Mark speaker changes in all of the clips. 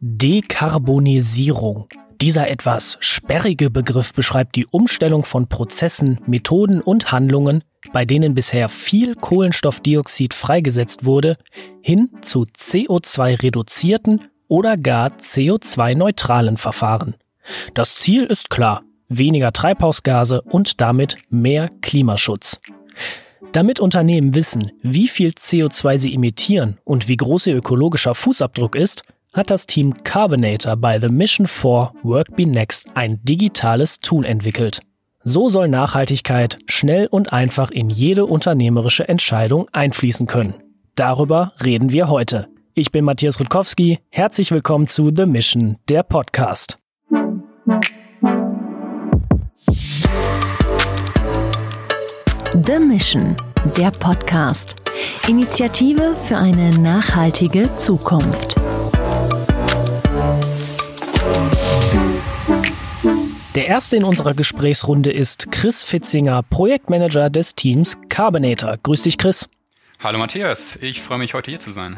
Speaker 1: Dekarbonisierung. Dieser etwas sperrige Begriff beschreibt die Umstellung von Prozessen, Methoden und Handlungen, bei denen bisher viel Kohlenstoffdioxid freigesetzt wurde, hin zu CO2-reduzierten oder gar CO2-neutralen Verfahren. Das Ziel ist klar, weniger Treibhausgase und damit mehr Klimaschutz. Damit Unternehmen wissen, wie viel CO2 sie emittieren und wie groß ihr ökologischer Fußabdruck ist, hat das Team Carbonator bei The Mission 4 Work Be Next ein digitales Tool entwickelt. So soll Nachhaltigkeit schnell und einfach in jede unternehmerische Entscheidung einfließen können. Darüber reden wir heute. Ich bin Matthias Rutkowski. Herzlich willkommen zu The Mission, der Podcast.
Speaker 2: The Mission, der Podcast. Initiative für eine nachhaltige Zukunft.
Speaker 1: Der erste in unserer Gesprächsrunde ist Chris Fitzinger, Projektmanager des Teams Carbonator. Grüß dich, Chris.
Speaker 3: Hallo Matthias, ich freue mich heute hier zu sein.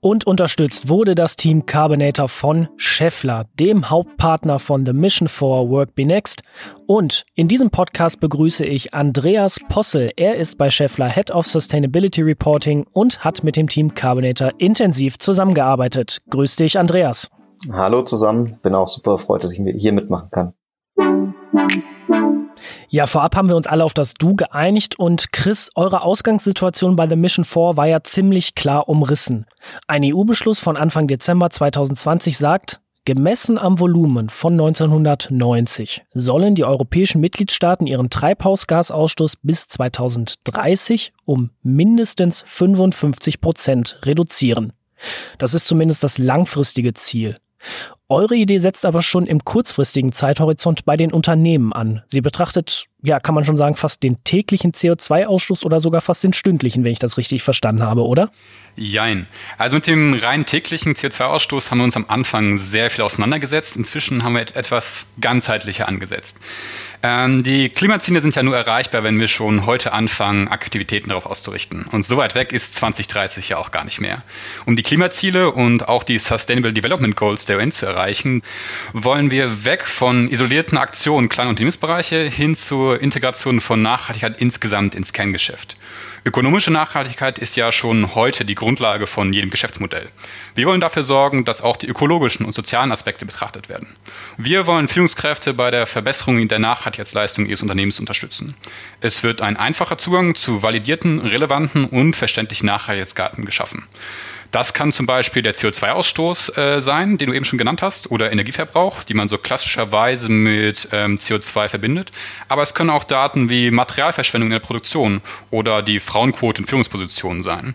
Speaker 1: Und unterstützt wurde das Team Carbonator von Scheffler, dem Hauptpartner von The Mission for Work Be Next. Und in diesem Podcast begrüße ich Andreas Possel. Er ist bei Scheffler Head of Sustainability Reporting und hat mit dem Team Carbonator intensiv zusammengearbeitet. Grüß dich, Andreas.
Speaker 4: Hallo zusammen, bin auch super erfreut, dass ich hier mitmachen kann.
Speaker 1: Ja, vorab haben wir uns alle auf das Du geeinigt und Chris, eure Ausgangssituation bei The Mission 4 war ja ziemlich klar umrissen. Ein EU-Beschluss von Anfang Dezember 2020 sagt, Gemessen am Volumen von 1990 sollen die europäischen Mitgliedstaaten ihren Treibhausgasausstoß bis 2030 um mindestens 55 Prozent reduzieren. Das ist zumindest das langfristige Ziel. Eure Idee setzt aber schon im kurzfristigen Zeithorizont bei den Unternehmen an. Sie betrachtet, ja, kann man schon sagen, fast den täglichen CO2-Ausstoß oder sogar fast den stündlichen, wenn ich das richtig verstanden habe, oder?
Speaker 3: Jein. Also mit dem rein täglichen CO2-Ausstoß haben wir uns am Anfang sehr viel auseinandergesetzt. Inzwischen haben wir etwas ganzheitlicher angesetzt. Ähm, die Klimaziele sind ja nur erreichbar, wenn wir schon heute anfangen, Aktivitäten darauf auszurichten. Und so weit weg ist 2030 ja auch gar nicht mehr. Um die Klimaziele und auch die Sustainable Development Goals der UN zu erreichen, wollen wir weg von isolierten Aktionen kleiner Unternehmensbereiche hin zur Integration von Nachhaltigkeit insgesamt ins Kerngeschäft. Ökonomische Nachhaltigkeit ist ja schon heute die Grundlage von jedem Geschäftsmodell. Wir wollen dafür sorgen, dass auch die ökologischen und sozialen Aspekte betrachtet werden. Wir wollen Führungskräfte bei der Verbesserung der Nachhaltigkeitsleistung ihres Unternehmens unterstützen. Es wird ein einfacher Zugang zu validierten, relevanten und verständlichen Nachhaltigkeitsdaten geschaffen. Das kann zum Beispiel der CO2-Ausstoß äh, sein, den du eben schon genannt hast, oder Energieverbrauch, die man so klassischerweise mit ähm, CO2 verbindet. Aber es können auch Daten wie Materialverschwendung in der Produktion oder die Frauenquote in Führungspositionen sein.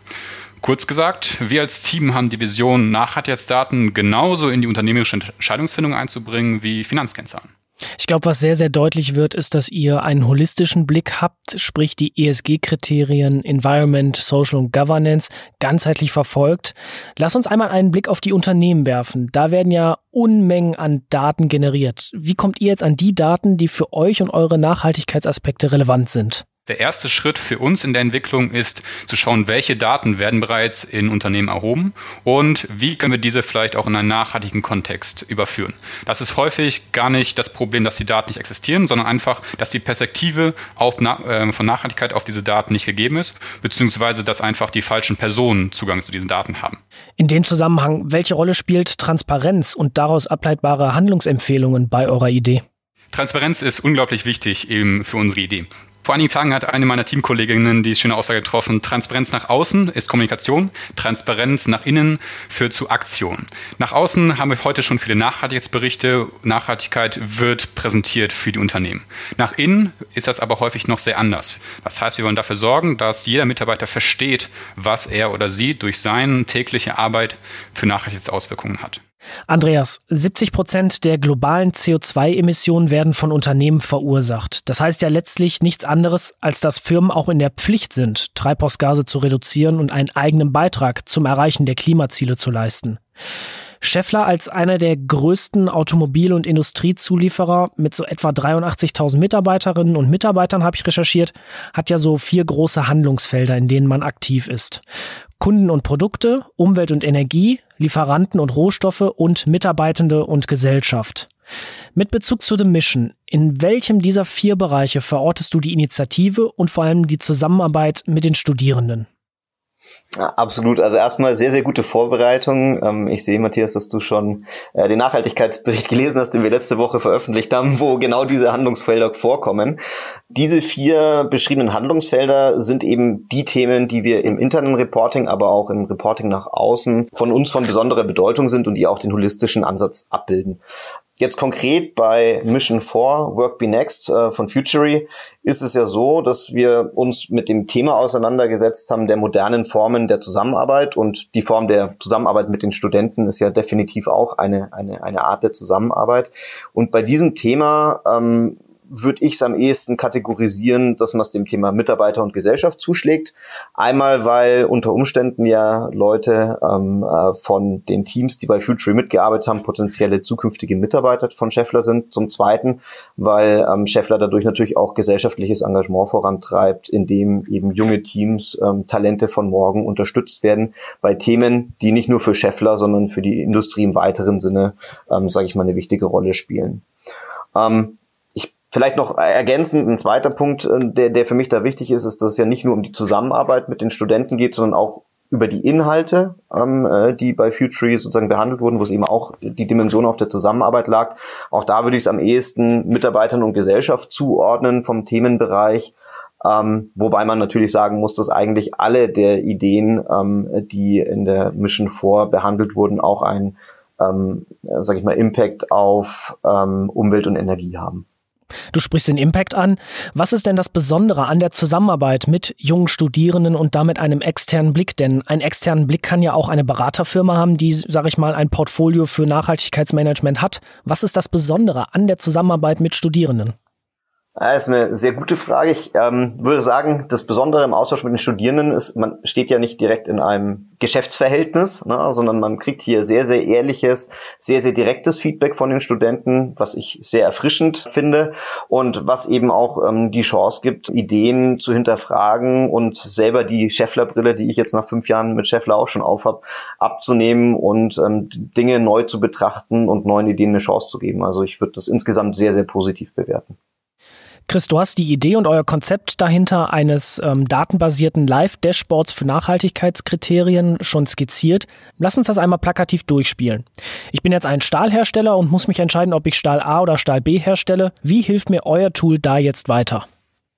Speaker 3: Kurz gesagt, wir als Team haben die Vision, Nachhaltigkeitsdaten genauso in die unternehmerische Entscheidungsfindung einzubringen wie Finanzkennzahlen.
Speaker 1: Ich glaube, was sehr, sehr deutlich wird, ist, dass ihr einen holistischen Blick habt, sprich die ESG-Kriterien Environment, Social und Governance ganzheitlich verfolgt. Lass uns einmal einen Blick auf die Unternehmen werfen. Da werden ja Unmengen an Daten generiert. Wie kommt ihr jetzt an die Daten, die für euch und eure Nachhaltigkeitsaspekte relevant sind?
Speaker 3: Der erste Schritt für uns in der Entwicklung ist zu schauen, welche Daten werden bereits in Unternehmen erhoben und wie können wir diese vielleicht auch in einen nachhaltigen Kontext überführen. Das ist häufig gar nicht das Problem, dass die Daten nicht existieren, sondern einfach, dass die Perspektive auf, äh, von Nachhaltigkeit auf diese Daten nicht gegeben ist, beziehungsweise dass einfach die falschen Personen Zugang zu diesen Daten haben.
Speaker 1: In dem Zusammenhang, welche Rolle spielt Transparenz und daraus ableitbare Handlungsempfehlungen bei eurer Idee?
Speaker 3: Transparenz ist unglaublich wichtig eben für unsere Idee. Vor einigen Tagen hat eine meiner Teamkolleginnen die schöne Aussage getroffen, Transparenz nach außen ist Kommunikation, Transparenz nach innen führt zu Aktion. Nach außen haben wir heute schon viele Nachhaltigkeitsberichte, Nachhaltigkeit wird präsentiert für die Unternehmen. Nach innen ist das aber häufig noch sehr anders. Das heißt, wir wollen dafür sorgen, dass jeder Mitarbeiter versteht, was er oder sie durch seine tägliche Arbeit für Nachhaltigkeitsauswirkungen hat.
Speaker 1: Andreas, 70 Prozent der globalen CO2-Emissionen werden von Unternehmen verursacht. Das heißt ja letztlich nichts anderes, als dass Firmen auch in der Pflicht sind, Treibhausgase zu reduzieren und einen eigenen Beitrag zum Erreichen der Klimaziele zu leisten. Schaeffler als einer der größten Automobil- und Industriezulieferer mit so etwa 83.000 Mitarbeiterinnen und Mitarbeitern, habe ich recherchiert, hat ja so vier große Handlungsfelder, in denen man aktiv ist. Kunden und Produkte, Umwelt und Energie, Lieferanten und Rohstoffe und Mitarbeitende und Gesellschaft. Mit Bezug zu The Mission, in welchem dieser vier Bereiche verortest du die Initiative und vor allem die Zusammenarbeit mit den Studierenden?
Speaker 4: Ja, absolut. Also erstmal sehr, sehr gute Vorbereitung. Ähm, ich sehe, Matthias, dass du schon äh, den Nachhaltigkeitsbericht gelesen hast, den wir letzte Woche veröffentlicht haben, wo genau diese Handlungsfelder vorkommen. Diese vier beschriebenen Handlungsfelder sind eben die Themen, die wir im internen Reporting, aber auch im Reporting nach außen von uns von besonderer Bedeutung sind und die auch den holistischen Ansatz abbilden. Jetzt konkret bei Mission 4, Work Be Next äh, von Futury, ist es ja so, dass wir uns mit dem Thema auseinandergesetzt haben der modernen Formen der Zusammenarbeit und die Form der Zusammenarbeit mit den Studenten ist ja definitiv auch eine, eine, eine Art der Zusammenarbeit. Und bei diesem Thema ähm, würde ich es am ehesten kategorisieren, dass man es dem Thema Mitarbeiter und Gesellschaft zuschlägt. Einmal, weil unter Umständen ja Leute ähm, äh, von den Teams, die bei Future mitgearbeitet haben, potenzielle zukünftige Mitarbeiter von Scheffler sind. Zum Zweiten, weil ähm, Scheffler dadurch natürlich auch gesellschaftliches Engagement vorantreibt, indem eben junge Teams ähm, Talente von morgen unterstützt werden bei Themen, die nicht nur für Scheffler, sondern für die Industrie im weiteren Sinne, ähm, sage ich mal, eine wichtige Rolle spielen. Ähm, Vielleicht noch ergänzend ein zweiter Punkt, äh, der, der für mich da wichtig ist, ist, dass es ja nicht nur um die Zusammenarbeit mit den Studenten geht, sondern auch über die Inhalte, ähm, äh, die bei Futury sozusagen behandelt wurden, wo es eben auch die Dimension auf der Zusammenarbeit lag. Auch da würde ich es am ehesten Mitarbeitern und Gesellschaft zuordnen vom Themenbereich. Ähm, wobei man natürlich sagen muss, dass eigentlich alle der Ideen, ähm, die in der Mission 4 behandelt wurden, auch einen, ähm, sag ich mal, Impact auf ähm, Umwelt und Energie haben.
Speaker 1: Du sprichst den Impact an. Was ist denn das Besondere an der Zusammenarbeit mit jungen Studierenden und damit einem externen Blick? Denn einen externen Blick kann ja auch eine Beraterfirma haben, die, sage ich mal, ein Portfolio für Nachhaltigkeitsmanagement hat. Was ist das Besondere an der Zusammenarbeit mit Studierenden?
Speaker 4: Das ist eine sehr gute Frage. Ich ähm, würde sagen, das Besondere im Austausch mit den Studierenden ist, man steht ja nicht direkt in einem Geschäftsverhältnis, ne, sondern man kriegt hier sehr, sehr ehrliches, sehr, sehr direktes Feedback von den Studenten, was ich sehr erfrischend finde und was eben auch ähm, die Chance gibt, Ideen zu hinterfragen und selber die Scheffler-Brille, die ich jetzt nach fünf Jahren mit Scheffler auch schon aufhab, abzunehmen und ähm, Dinge neu zu betrachten und neuen Ideen eine Chance zu geben. Also ich würde das insgesamt sehr, sehr positiv bewerten.
Speaker 1: Chris, du hast die Idee und euer Konzept dahinter eines ähm, datenbasierten Live-Dashboards für Nachhaltigkeitskriterien schon skizziert. Lass uns das einmal plakativ durchspielen. Ich bin jetzt ein Stahlhersteller und muss mich entscheiden, ob ich Stahl A oder Stahl B herstelle. Wie hilft mir euer Tool da jetzt weiter?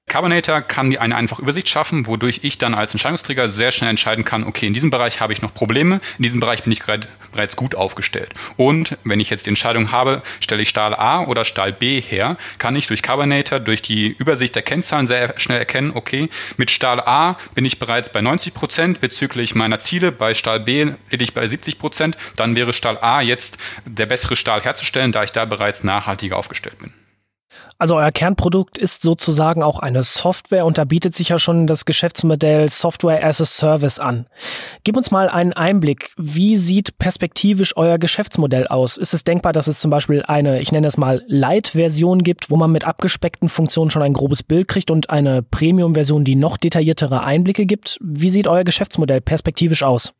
Speaker 3: Carbonator kann eine einfache Übersicht schaffen, wodurch ich dann als Entscheidungsträger sehr schnell entscheiden kann, okay, in diesem Bereich habe ich noch Probleme, in diesem Bereich bin ich bereits gut aufgestellt. Und wenn ich jetzt die Entscheidung habe, stelle ich Stahl A oder Stahl B her, kann ich durch Carbonator, durch die Übersicht der Kennzahlen sehr schnell erkennen, okay, mit Stahl A bin ich bereits bei 90 Prozent bezüglich meiner Ziele, bei Stahl B liege ich bei 70 Prozent, dann wäre Stahl A jetzt der bessere Stahl herzustellen, da ich da bereits nachhaltiger aufgestellt bin.
Speaker 1: Also euer Kernprodukt ist sozusagen auch eine Software und da bietet sich ja schon das Geschäftsmodell Software as a Service an. Gib uns mal einen Einblick. Wie sieht perspektivisch euer Geschäftsmodell aus? Ist es denkbar, dass es zum Beispiel eine, ich nenne es mal Light-Version gibt, wo man mit abgespeckten Funktionen schon ein grobes Bild kriegt und eine Premium-Version, die noch detailliertere Einblicke gibt? Wie sieht euer Geschäftsmodell perspektivisch aus?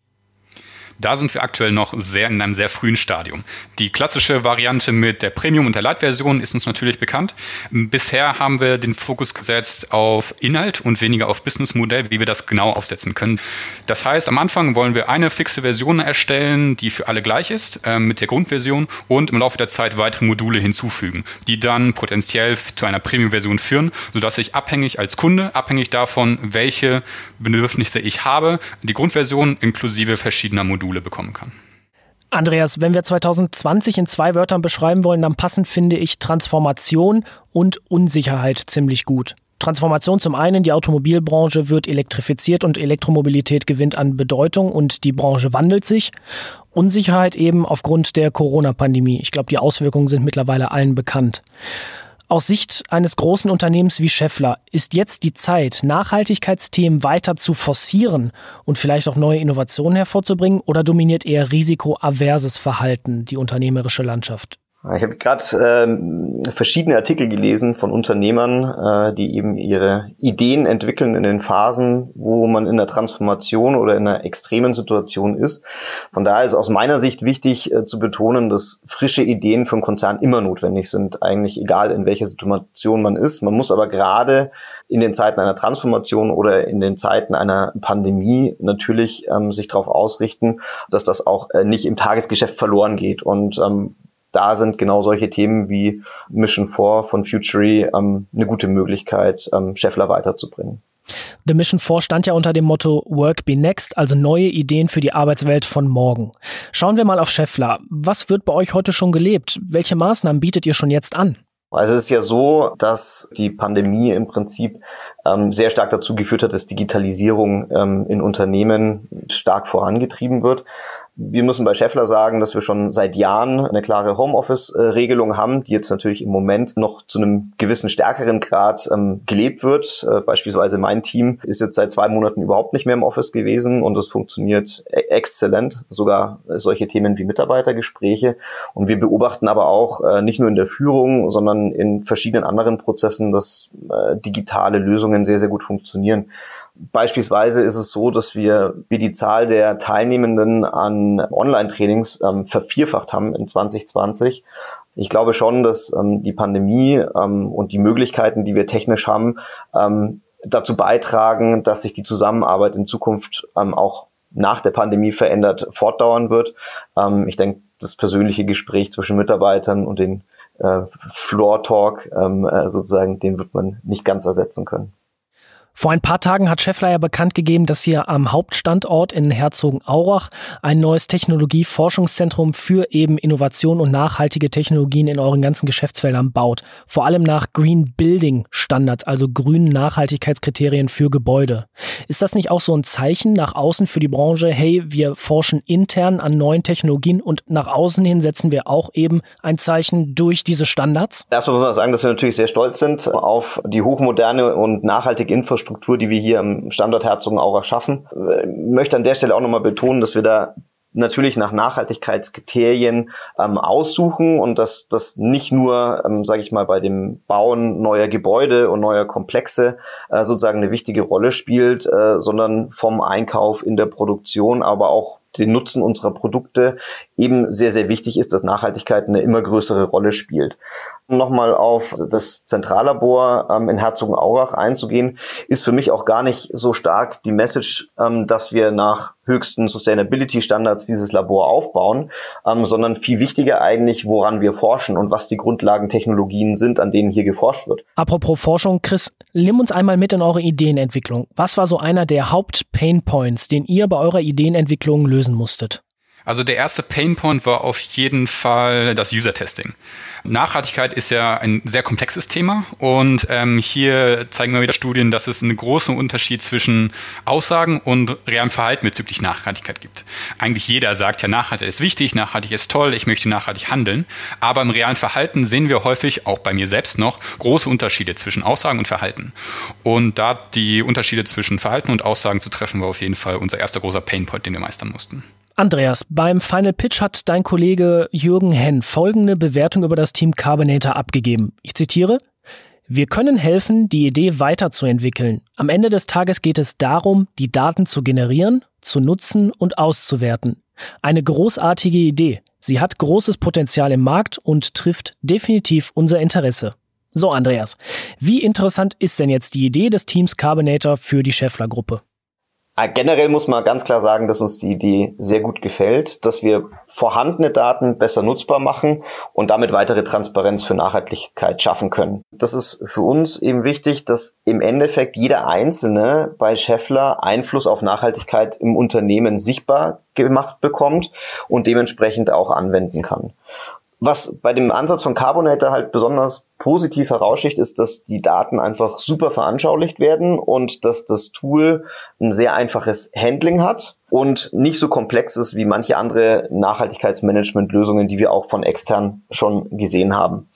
Speaker 3: Da sind wir aktuell noch sehr in einem sehr frühen Stadium. Die klassische Variante mit der Premium- und der Light-Version ist uns natürlich bekannt. Bisher haben wir den Fokus gesetzt auf Inhalt und weniger auf Businessmodell, wie wir das genau aufsetzen können. Das heißt, am Anfang wollen wir eine fixe Version erstellen, die für alle gleich ist, äh, mit der Grundversion und im Laufe der Zeit weitere Module hinzufügen, die dann potenziell zu einer Premium-Version führen, sodass ich abhängig als Kunde, abhängig davon, welche Bedürfnisse ich habe, die Grundversion inklusive verschiedener Module Module bekommen kann.
Speaker 1: Andreas, wenn wir 2020 in zwei Wörtern beschreiben wollen, dann passen finde ich Transformation und Unsicherheit ziemlich gut. Transformation zum einen, die Automobilbranche wird elektrifiziert und Elektromobilität gewinnt an Bedeutung und die Branche wandelt sich. Unsicherheit eben aufgrund der Corona-Pandemie. Ich glaube, die Auswirkungen sind mittlerweile allen bekannt. Aus Sicht eines großen Unternehmens wie Scheffler ist jetzt die Zeit, Nachhaltigkeitsthemen weiter zu forcieren und vielleicht auch neue Innovationen hervorzubringen oder dominiert eher risikoaverses Verhalten die unternehmerische Landschaft?
Speaker 4: Ich habe gerade ähm, verschiedene Artikel gelesen von Unternehmern, äh, die eben ihre Ideen entwickeln in den Phasen, wo man in der Transformation oder in einer extremen Situation ist. Von daher ist aus meiner Sicht wichtig äh, zu betonen, dass frische Ideen für einen Konzern immer notwendig sind, eigentlich egal in welcher Situation man ist. Man muss aber gerade in den Zeiten einer Transformation oder in den Zeiten einer Pandemie natürlich ähm, sich darauf ausrichten, dass das auch äh, nicht im Tagesgeschäft verloren geht. Und ähm, da sind genau solche Themen wie Mission 4 von Futury ähm, eine gute Möglichkeit, ähm, Scheffler weiterzubringen.
Speaker 1: The Mission 4 stand ja unter dem Motto Work Be Next, also neue Ideen für die Arbeitswelt von morgen. Schauen wir mal auf Scheffler. Was wird bei euch heute schon gelebt? Welche Maßnahmen bietet ihr schon jetzt an?
Speaker 4: Also es ist ja so, dass die Pandemie im Prinzip ähm, sehr stark dazu geführt hat, dass Digitalisierung ähm, in Unternehmen stark vorangetrieben wird. Wir müssen bei Scheffler sagen, dass wir schon seit Jahren eine klare Homeoffice-Regelung haben, die jetzt natürlich im Moment noch zu einem gewissen stärkeren Grad ähm, gelebt wird. Äh, beispielsweise mein Team ist jetzt seit zwei Monaten überhaupt nicht mehr im Office gewesen und es funktioniert e exzellent, sogar solche Themen wie Mitarbeitergespräche. Und wir beobachten aber auch äh, nicht nur in der Führung, sondern in verschiedenen anderen Prozessen, dass äh, digitale Lösungen sehr, sehr gut funktionieren. Beispielsweise ist es so, dass wir, wir die Zahl der Teilnehmenden an Online-Trainings ähm, vervierfacht haben in 2020. Ich glaube schon, dass ähm, die Pandemie ähm, und die Möglichkeiten, die wir technisch haben, ähm, dazu beitragen, dass sich die Zusammenarbeit in Zukunft ähm, auch nach der Pandemie verändert fortdauern wird. Ähm, ich denke, das persönliche Gespräch zwischen Mitarbeitern und den äh, Floor Talk ähm, äh, sozusagen, den wird man nicht ganz ersetzen können.
Speaker 1: Vor ein paar Tagen hat Scheffler ja bekannt gegeben, dass ihr am Hauptstandort in Herzogenaurach ein neues Technologieforschungszentrum für eben Innovation und nachhaltige Technologien in euren ganzen Geschäftsfeldern baut. Vor allem nach Green Building Standards, also grünen Nachhaltigkeitskriterien für Gebäude. Ist das nicht auch so ein Zeichen nach außen für die Branche, hey, wir forschen intern an neuen Technologien und nach außen hin setzen wir auch eben ein Zeichen durch diese Standards?
Speaker 4: Erstmal muss man sagen, dass wir natürlich sehr stolz sind auf die hochmoderne und nachhaltige Infrastruktur Infrastruktur, die wir hier am Standort Herzogenaurach schaffen. Ich möchte an der Stelle auch nochmal betonen, dass wir da natürlich nach Nachhaltigkeitskriterien ähm, aussuchen und dass das nicht nur, ähm, sage ich mal, bei dem Bauen neuer Gebäude und neuer Komplexe äh, sozusagen eine wichtige Rolle spielt, äh, sondern vom Einkauf in der Produktion, aber auch den Nutzen unserer Produkte eben sehr, sehr wichtig ist, dass Nachhaltigkeit eine immer größere Rolle spielt. Um nochmal auf das Zentrallabor ähm, in Herzogenaurach einzugehen, ist für mich auch gar nicht so stark die Message, ähm, dass wir nach höchsten Sustainability-Standards dieses Labor aufbauen, ähm, sondern viel wichtiger eigentlich, woran wir forschen und was die Grundlagentechnologien sind, an denen hier geforscht wird.
Speaker 1: Apropos Forschung, Chris, nimm uns einmal mit in eure Ideenentwicklung. Was war so einer der Haupt-Pain-Points, den ihr bei eurer Ideenentwicklung lösen musstet?
Speaker 3: Also der erste Painpoint war auf jeden Fall das User-Testing. Nachhaltigkeit ist ja ein sehr komplexes Thema und ähm, hier zeigen wir wieder Studien, dass es einen großen Unterschied zwischen Aussagen und realem Verhalten bezüglich Nachhaltigkeit gibt. Eigentlich jeder sagt ja, Nachhaltigkeit ist wichtig, nachhaltig ist toll, ich möchte nachhaltig handeln, aber im realen Verhalten sehen wir häufig, auch bei mir selbst noch, große Unterschiede zwischen Aussagen und Verhalten. Und da die Unterschiede zwischen Verhalten und Aussagen zu treffen, war auf jeden Fall unser erster großer Painpoint, den wir meistern mussten.
Speaker 1: Andreas, beim Final Pitch hat dein Kollege Jürgen Henn folgende Bewertung über das Team Carbonator abgegeben. Ich zitiere. Wir können helfen, die Idee weiterzuentwickeln. Am Ende des Tages geht es darum, die Daten zu generieren, zu nutzen und auszuwerten. Eine großartige Idee. Sie hat großes Potenzial im Markt und trifft definitiv unser Interesse. So, Andreas, wie interessant ist denn jetzt die Idee des Teams Carbonator für die Scheffler-Gruppe?
Speaker 4: Ah, generell muss man ganz klar sagen, dass uns die Idee sehr gut gefällt, dass wir vorhandene Daten besser nutzbar machen und damit weitere Transparenz für Nachhaltigkeit schaffen können. Das ist für uns eben wichtig, dass im Endeffekt jeder Einzelne bei Scheffler Einfluss auf Nachhaltigkeit im Unternehmen sichtbar gemacht bekommt und dementsprechend auch anwenden kann. Was bei dem Ansatz von Carbonator halt besonders positiv heraussticht, ist, dass die Daten einfach super veranschaulicht werden und dass das Tool ein sehr einfaches Handling hat und nicht so komplex ist wie manche andere Nachhaltigkeitsmanagement-Lösungen, die wir auch von extern schon gesehen haben.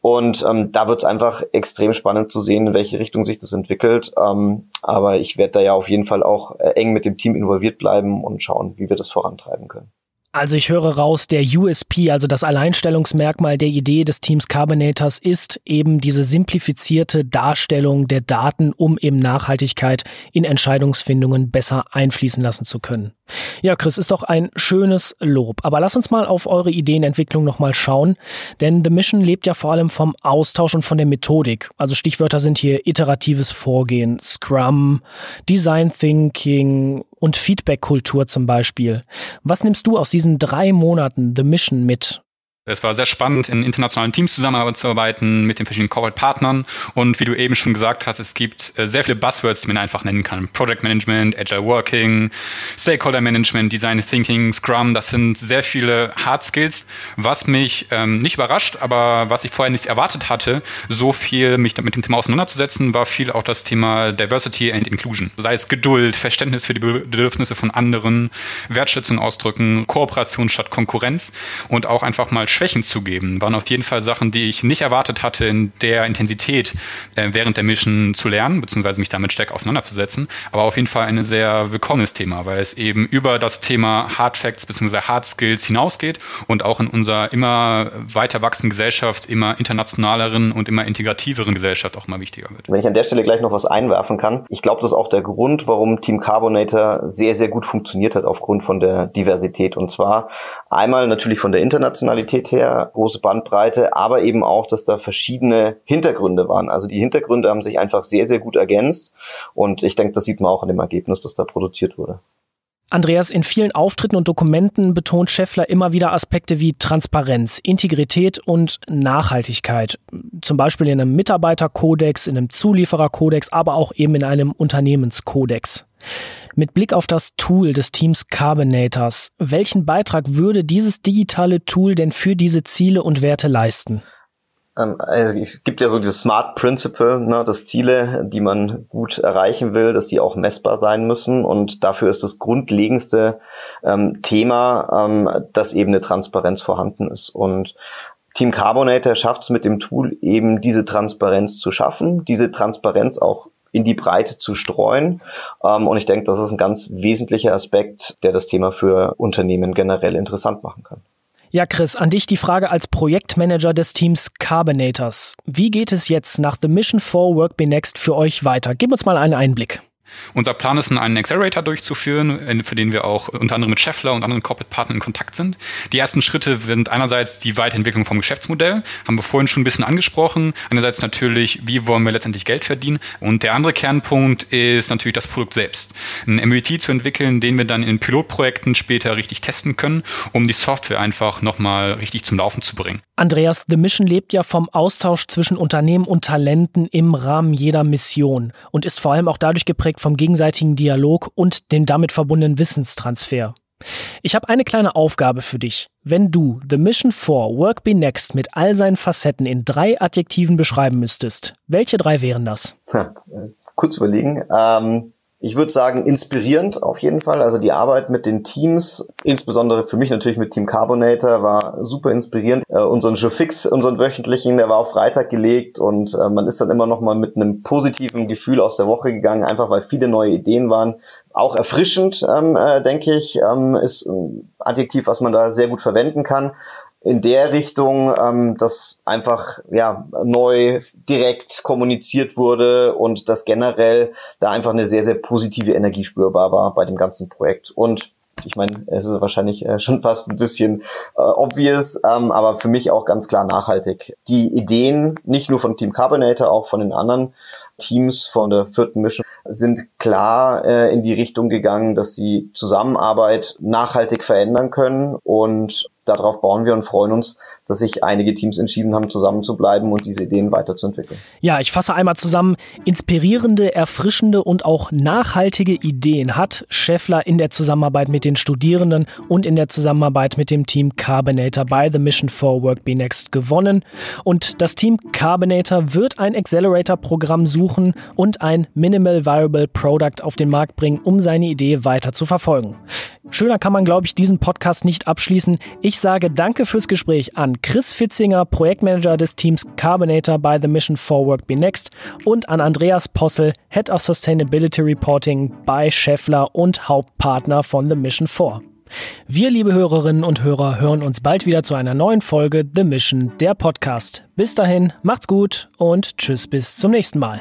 Speaker 4: Und ähm, da wird es einfach extrem spannend zu sehen, in welche Richtung sich das entwickelt. Ähm, aber ich werde da ja auf jeden Fall auch äh, eng mit dem Team involviert bleiben und schauen, wie wir das vorantreiben können.
Speaker 1: Also ich höre raus, der USP, also das Alleinstellungsmerkmal der Idee des Teams Carbonators ist eben diese simplifizierte Darstellung der Daten, um eben Nachhaltigkeit in Entscheidungsfindungen besser einfließen lassen zu können. Ja, Chris, ist doch ein schönes Lob. Aber lass uns mal auf eure Ideenentwicklung nochmal schauen, denn The Mission lebt ja vor allem vom Austausch und von der Methodik. Also Stichwörter sind hier iteratives Vorgehen, Scrum, Design Thinking und Feedback-Kultur zum Beispiel. Was nimmst du aus diesen drei Monaten The Mission mit?
Speaker 3: Es war sehr spannend, in internationalen Teams zusammenzuarbeiten, mit den verschiedenen Corporate-Partnern. Und wie du eben schon gesagt hast, es gibt äh, sehr viele Buzzwords, die man einfach nennen kann. Project Management, Agile Working, Stakeholder Management, Design Thinking, Scrum. Das sind sehr viele Hard Skills, was mich ähm, nicht überrascht, aber was ich vorher nicht erwartet hatte, so viel mich mit dem Thema auseinanderzusetzen, war viel auch das Thema Diversity and Inclusion. Sei es Geduld, Verständnis für die Bedürfnisse von anderen, Wertschätzung ausdrücken, Kooperation statt Konkurrenz und auch einfach mal Schwächen zugeben, waren auf jeden Fall Sachen, die ich nicht erwartet hatte, in der Intensität äh, während der Mission zu lernen, beziehungsweise mich damit stärker auseinanderzusetzen. Aber auf jeden Fall ein sehr willkommenes Thema, weil es eben über das Thema Hard Facts bzw. Hard Skills hinausgeht und auch in unserer immer weiter wachsenden Gesellschaft, immer internationaleren und immer integrativeren Gesellschaft auch immer wichtiger wird.
Speaker 4: Wenn ich an der Stelle gleich noch was einwerfen kann, ich glaube, das ist auch der Grund, warum Team Carbonator sehr, sehr gut funktioniert hat aufgrund von der Diversität. Und zwar einmal natürlich von der Internationalität her, große Bandbreite, aber eben auch, dass da verschiedene Hintergründe waren. Also die Hintergründe haben sich einfach sehr, sehr gut ergänzt und ich denke, das sieht man auch an dem Ergebnis, das da produziert wurde.
Speaker 1: Andreas, in vielen Auftritten und Dokumenten betont Scheffler immer wieder Aspekte wie Transparenz, Integrität und Nachhaltigkeit. Zum Beispiel in einem Mitarbeiterkodex, in einem Zuliefererkodex, aber auch eben in einem Unternehmenskodex. Mit Blick auf das Tool des Teams Carbonators, welchen Beitrag würde dieses digitale Tool denn für diese Ziele und Werte leisten?
Speaker 4: Ähm, also es gibt ja so dieses Smart Principle, ne, dass Ziele, die man gut erreichen will, dass die auch messbar sein müssen. Und dafür ist das grundlegendste ähm, Thema, ähm, dass eben eine Transparenz vorhanden ist. Und Team Carbonator schafft es mit dem Tool eben diese Transparenz zu schaffen, diese Transparenz auch in die Breite zu streuen. Ähm, und ich denke, das ist ein ganz wesentlicher Aspekt, der das Thema für Unternehmen generell interessant machen kann.
Speaker 1: Ja, Chris, an dich die Frage als Projektmanager des Teams Carbonators. Wie geht es jetzt nach The Mission 4 Work Be Next für euch weiter? Gib uns mal einen Einblick.
Speaker 3: Unser Plan ist, einen Accelerator durchzuführen, für den wir auch unter anderem mit Scheffler und anderen Corporate-Partnern in Kontakt sind. Die ersten Schritte sind einerseits die Weiterentwicklung vom Geschäftsmodell, haben wir vorhin schon ein bisschen angesprochen. Einerseits natürlich, wie wollen wir letztendlich Geld verdienen. Und der andere Kernpunkt ist natürlich das Produkt selbst. Ein MVT zu entwickeln, den wir dann in Pilotprojekten später richtig testen können, um die Software einfach nochmal richtig zum Laufen zu bringen.
Speaker 1: Andreas, The Mission lebt ja vom Austausch zwischen Unternehmen und Talenten im Rahmen jeder Mission und ist vor allem auch dadurch geprägt vom gegenseitigen Dialog und dem damit verbundenen Wissenstransfer. Ich habe eine kleine Aufgabe für dich. Wenn du The Mission 4 Work Be Next mit all seinen Facetten in drei Adjektiven beschreiben müsstest, welche drei wären das?
Speaker 4: Ha, kurz überlegen. Ähm, ich würde sagen, inspirierend auf jeden Fall. Also die Arbeit mit den Teams, insbesondere für mich natürlich mit Team Carbonator, war super inspirierend. Äh, unseren Show Fix, unseren wöchentlichen, der war auf Freitag gelegt und äh, man ist dann immer noch mal mit einem positiven Gefühl aus der Woche gegangen, einfach weil viele neue Ideen waren. Auch erfrischend, ähm, äh, denke ich, ähm, ist ein Adjektiv, was man da sehr gut verwenden kann in der Richtung, ähm, dass einfach ja neu direkt kommuniziert wurde und dass generell da einfach eine sehr sehr positive Energie spürbar war bei dem ganzen Projekt und ich meine, es ist wahrscheinlich äh, schon fast ein bisschen äh, obvious, ähm, aber für mich auch ganz klar nachhaltig. Die Ideen, nicht nur von Team Carbonator, auch von den anderen Teams von der vierten Mission, sind klar äh, in die Richtung gegangen, dass sie Zusammenarbeit nachhaltig verändern können und darauf bauen wir und freuen uns, dass sich einige Teams entschieden haben, zusammenzubleiben und diese Ideen weiterzuentwickeln.
Speaker 1: Ja, ich fasse einmal zusammen. Inspirierende, erfrischende und auch nachhaltige Ideen hat Scheffler in der Zusammenarbeit mit den Studierenden und in der Zusammenarbeit mit dem Team Carbonator bei The Mission for Work Be Next gewonnen. Und das Team Carbonator wird ein Accelerator-Programm suchen und ein Minimal Viable Product auf den Markt bringen, um seine Idee weiter zu verfolgen. Schöner kann man, glaube ich, diesen Podcast nicht abschließen. Ich sage danke fürs Gespräch an Chris Fitzinger, Projektmanager des Teams Carbonator by the Mission for Work Be Next und an Andreas Possel, Head of Sustainability Reporting bei Scheffler und Hauptpartner von The Mission 4. Wir, liebe Hörerinnen und Hörer, hören uns bald wieder zu einer neuen Folge The Mission, der Podcast. Bis dahin, macht's gut und tschüss bis zum nächsten Mal.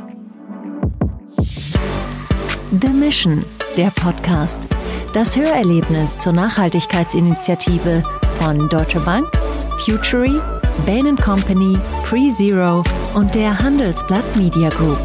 Speaker 2: The Mission, der Podcast. Das Hörerlebnis zur Nachhaltigkeitsinitiative von Deutsche Bank, Futury, Bain Company, PreZero und der Handelsblatt Media Group.